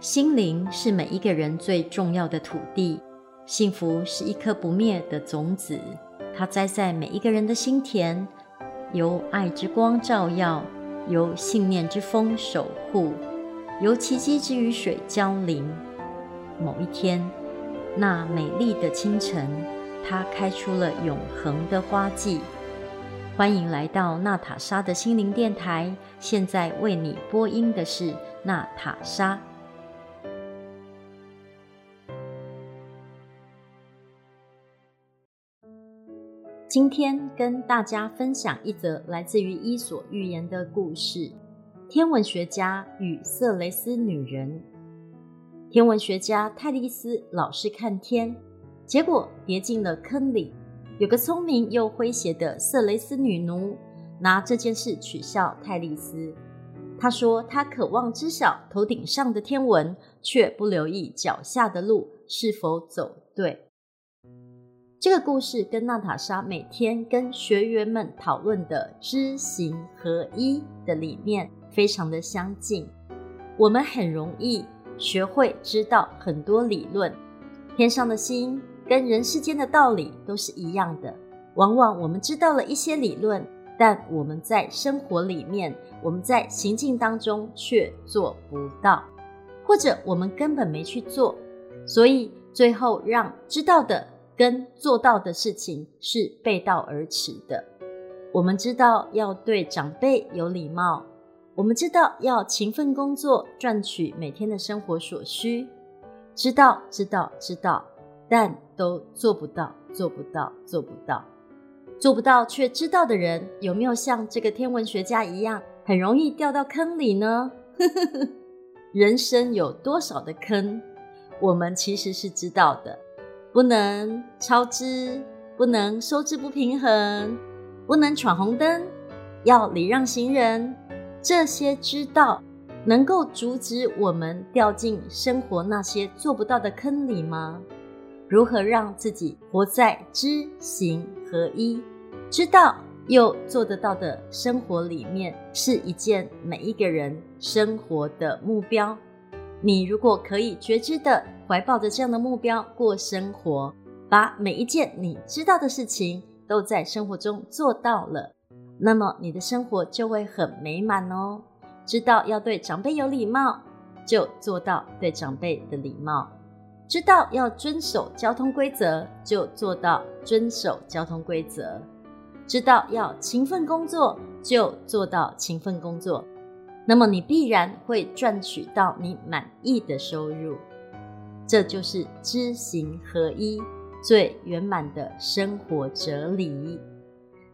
心灵是每一个人最重要的土地，幸福是一颗不灭的种子，它栽在每一个人的心田，由爱之光照耀，由信念之风守护，由奇迹之雨水浇淋。某一天，那美丽的清晨，它开出了永恒的花季。欢迎来到娜塔莎的心灵电台。现在为你播音的是娜塔莎。今天跟大家分享一则来自于《伊索寓言》的故事：天文学家与色雷斯女人。天文学家泰利斯老是看天，结果跌进了坑里。有个聪明又诙谐的色雷斯女奴，拿这件事取笑泰利斯。他说：“他渴望知晓头顶上的天文，却不留意脚下的路是否走对。”这个故事跟娜塔莎每天跟学员们讨论的知行合一的理念非常的相近。我们很容易学会知道很多理论，天上的星。跟人世间的道理都是一样的。往往我们知道了一些理论，但我们在生活里面，我们在行进当中却做不到，或者我们根本没去做，所以最后让知道的跟做到的事情是背道而驰的。我们知道要对长辈有礼貌，我们知道要勤奋工作，赚取每天的生活所需，知道，知道，知道。但都做不到，做不到，做不到，做不到却知道的人，有没有像这个天文学家一样，很容易掉到坑里呢？人生有多少的坑，我们其实是知道的，不能超支，不能收支不平衡，不能闯红灯，要礼让行人，这些知道能够阻止我们掉进生活那些做不到的坑里吗？如何让自己活在知行合一、知道又做得到的生活里面，是一件每一个人生活的目标。你如果可以觉知的怀抱着这样的目标过生活，把每一件你知道的事情都在生活中做到了，那么你的生活就会很美满哦。知道要对长辈有礼貌，就做到对长辈的礼貌。知道要遵守交通规则，就做到遵守交通规则；知道要勤奋工作，就做到勤奋工作。那么你必然会赚取到你满意的收入。这就是知行合一最圆满的生活哲理。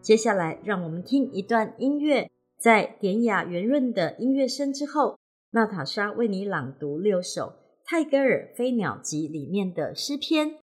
接下来，让我们听一段音乐，在典雅圆润的音乐声之后，娜塔莎为你朗读六首。泰戈尔《飞鸟集》里面的诗篇。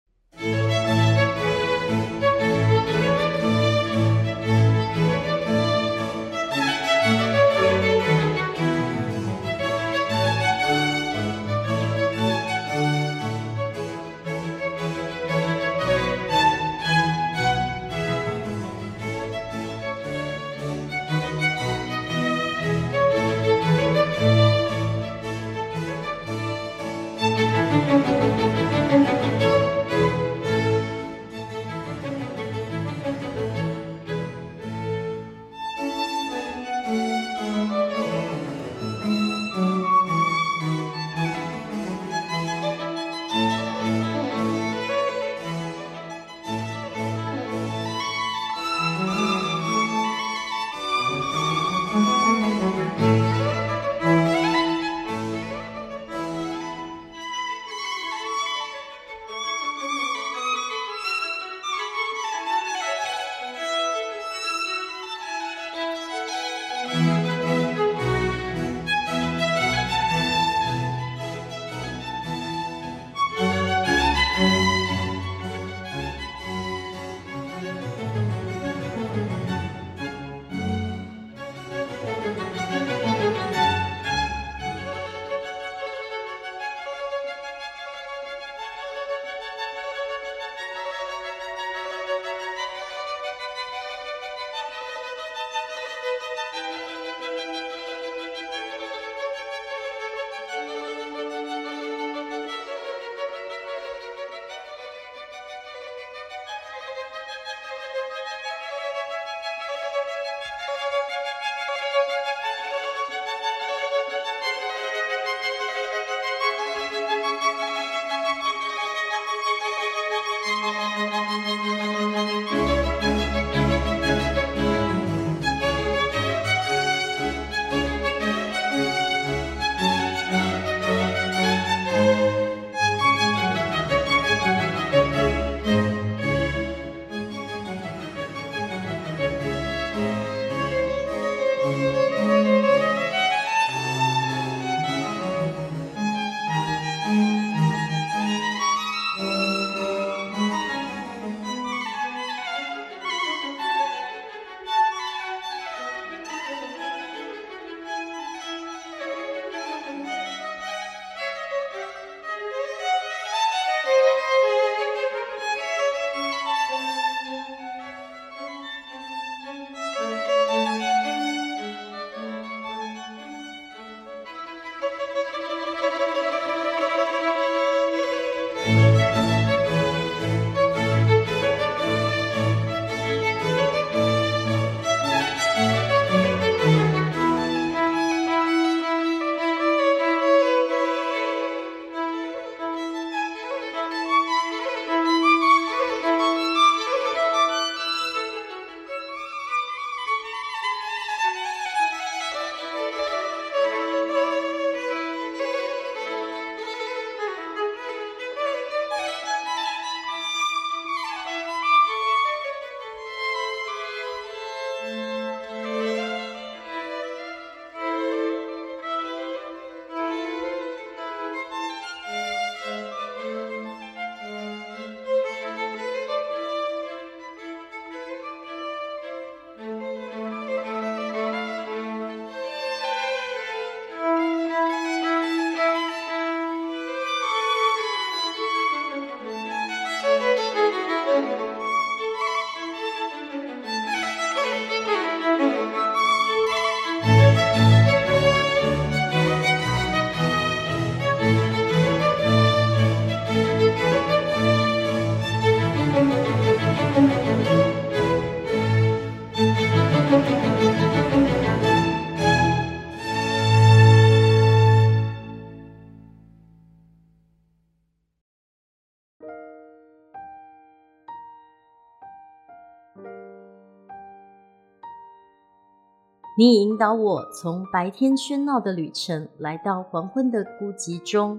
你已引导我从白天喧闹的旅程来到黄昏的孤寂中。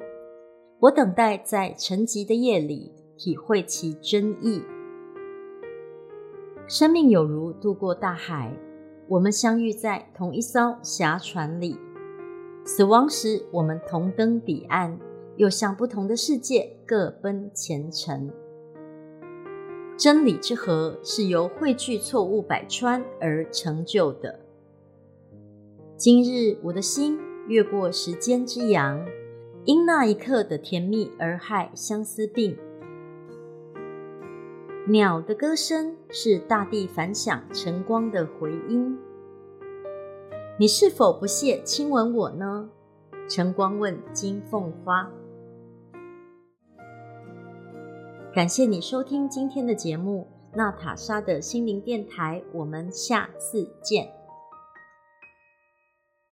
我等待在沉寂的夜里体会其真意。生命有如渡过大海，我们相遇在同一艘峡船里。死亡时，我们同登彼岸，又向不同的世界各奔前程。真理之河是由汇聚错误百川而成就的。今日，我的心越过时间之洋。因那一刻的甜蜜而害相思病。鸟的歌声是大地反响晨光的回音。你是否不屑亲吻我呢？晨光问金凤花。感谢你收听今天的节目，娜塔莎的心灵电台。我们下次见。